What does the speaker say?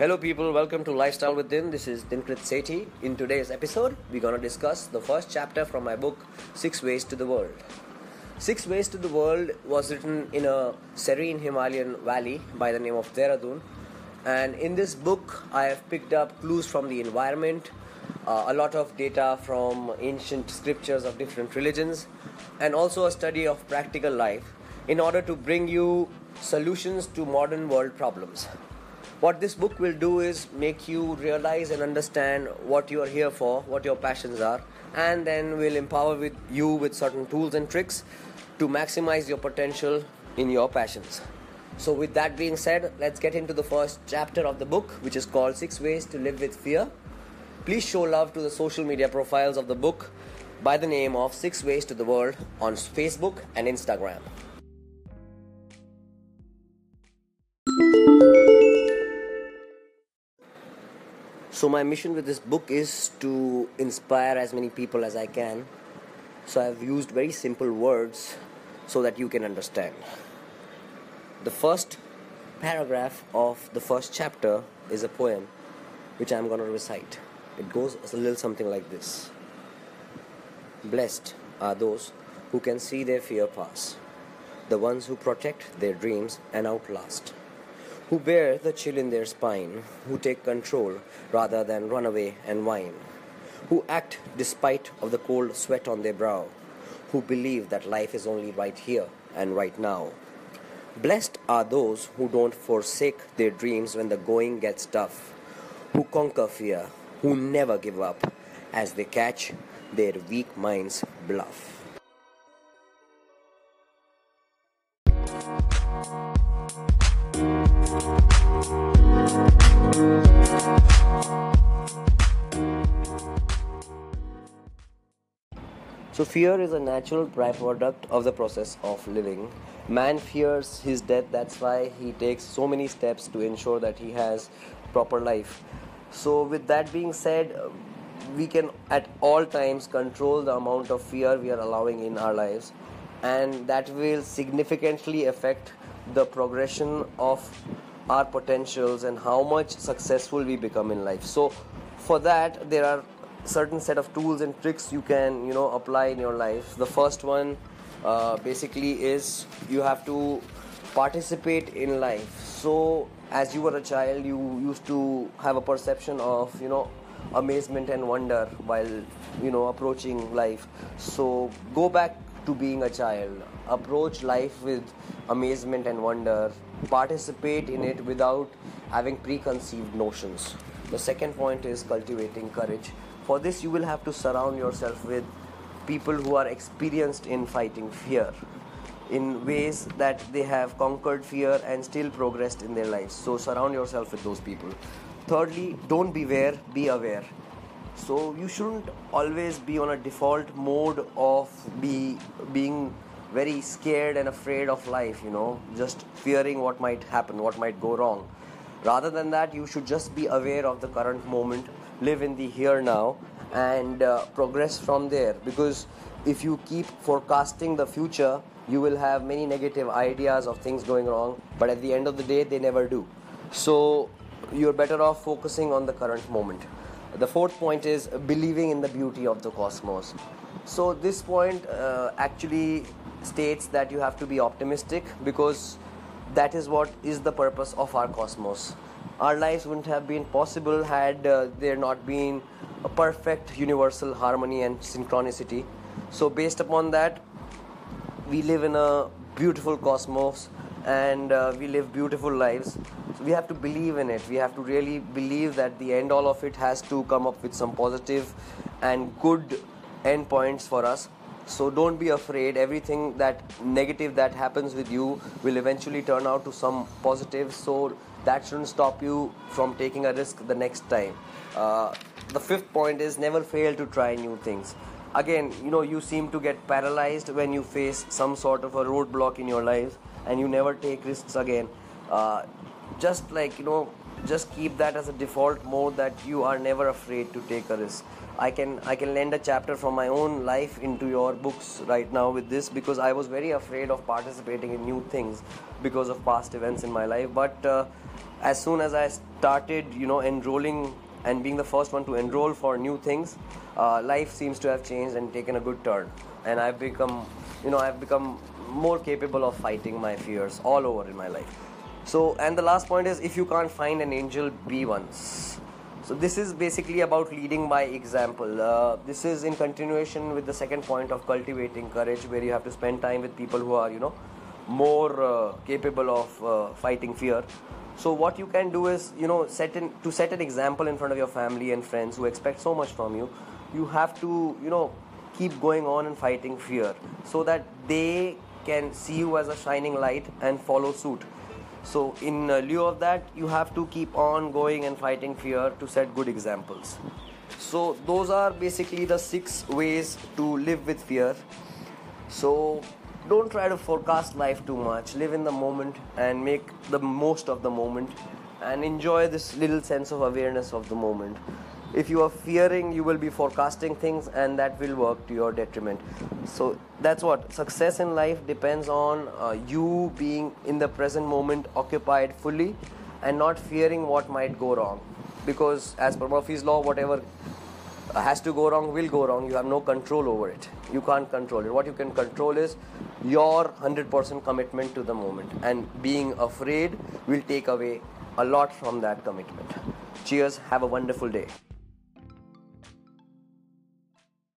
Hello, people. Welcome to Lifestyle with Din. This is Dinkrit Sethi. In today's episode, we're to discuss the first chapter from my book, Six Ways to the World. Six Ways to the World was written in a serene Himalayan valley by the name of Dehradun. And in this book, I have picked up clues from the environment, uh, a lot of data from ancient scriptures of different religions, and also a study of practical life in order to bring you solutions to modern world problems. What this book will do is make you realize and understand what you are here for, what your passions are, and then will empower with you with certain tools and tricks to maximize your potential in your passions. So, with that being said, let's get into the first chapter of the book, which is called Six Ways to Live with Fear. Please show love to the social media profiles of the book by the name of Six Ways to the World on Facebook and Instagram. So, my mission with this book is to inspire as many people as I can. So, I've used very simple words so that you can understand. The first paragraph of the first chapter is a poem which I'm going to recite. It goes a little something like this Blessed are those who can see their fear pass, the ones who protect their dreams and outlast who bear the chill in their spine, who take control rather than run away and whine, who act despite of the cold sweat on their brow, who believe that life is only right here and right now. Blessed are those who don't forsake their dreams when the going gets tough, who conquer fear, who never give up as they catch their weak minds bluff. So, fear is a natural byproduct of the process of living. Man fears his death, that's why he takes so many steps to ensure that he has proper life. So, with that being said, we can at all times control the amount of fear we are allowing in our lives, and that will significantly affect the progression of our potentials and how much successful we become in life. So, for that, there are certain set of tools and tricks you can you know apply in your life. The first one uh, basically is you have to participate in life. So as you were a child you used to have a perception of you know amazement and wonder while you know approaching life. So go back to being a child. Approach life with amazement and wonder. Participate in it without having preconceived notions. The second point is cultivating courage for this, you will have to surround yourself with people who are experienced in fighting fear in ways that they have conquered fear and still progressed in their lives. So, surround yourself with those people. Thirdly, don't beware, be aware. So, you shouldn't always be on a default mode of be being very scared and afraid of life, you know, just fearing what might happen, what might go wrong. Rather than that, you should just be aware of the current moment live in the here now and uh, progress from there. Because if you keep forecasting the future you will have many negative ideas of things going wrong but at the end of the day they never do. So you're better off focusing on the current moment. The fourth point is believing in the beauty of the cosmos. So this point uh, actually states that you have to be optimistic because that is what is the purpose of our cosmos our lives wouldn't have been possible had uh, there not been a perfect universal harmony and synchronicity. So, based upon that, we live in a beautiful cosmos and uh, we live beautiful lives. So, we have to believe in it. We have to really believe that the end all of it has to come up with some positive and good endpoints for us. So don't be afraid. Everything that negative that happens with you will eventually turn out to some positive. So that shouldn't stop you from taking a risk the next time. Uh, the fifth point is never fail to try new things. Again, you know, you seem to get paralyzed when you face some sort of a roadblock in your life and you never take risks again. Uh, just like you know just keep that as a default mode that you are never afraid to take a risk. I can i can lend a chapter from my own life into your books right now with this because i was very afraid of participating in new things because of past events in my life. But uh, as soon as i started you know enrolling and being the first one to enroll for new things uh, life seems to have changed and taken a good turn. And i've become you know i've become more capable of fighting my fears all over in my life so, and the last point is if you can't find an angel, be one. So, this is basically about leading by example. Uh, this is in continuation with the second point of cultivating courage, where you have to spend time with people who are, you know, more uh, capable of uh, fighting fear. So, what you can do is, you know, set in, to set an example in front of your family and friends who expect so much from you. You have to, you know, keep going on and fighting fear so that they can see you as a shining light and follow suit so, in uh, lieu of that, you have to keep on going and fighting fear to set good examples. So, those are basically the six ways to live with fear. So, don't try to forecast life too much. Live in the moment and make the most of the moment and enjoy this little sense of awareness of the moment if you are fearing you will be forecasting things and that will work to your detriment. So that's what. Success in life depends on uh, you being in the present moment occupied fully and not fearing what might go wrong. Because as per murphy's law whatever has to go wrong will go wrong. You have no control over it. You can't control it. What you can control is your 100% commitment to the moment. And being afraid will take away a lot from that commitment. Cheers. Have a wonderful day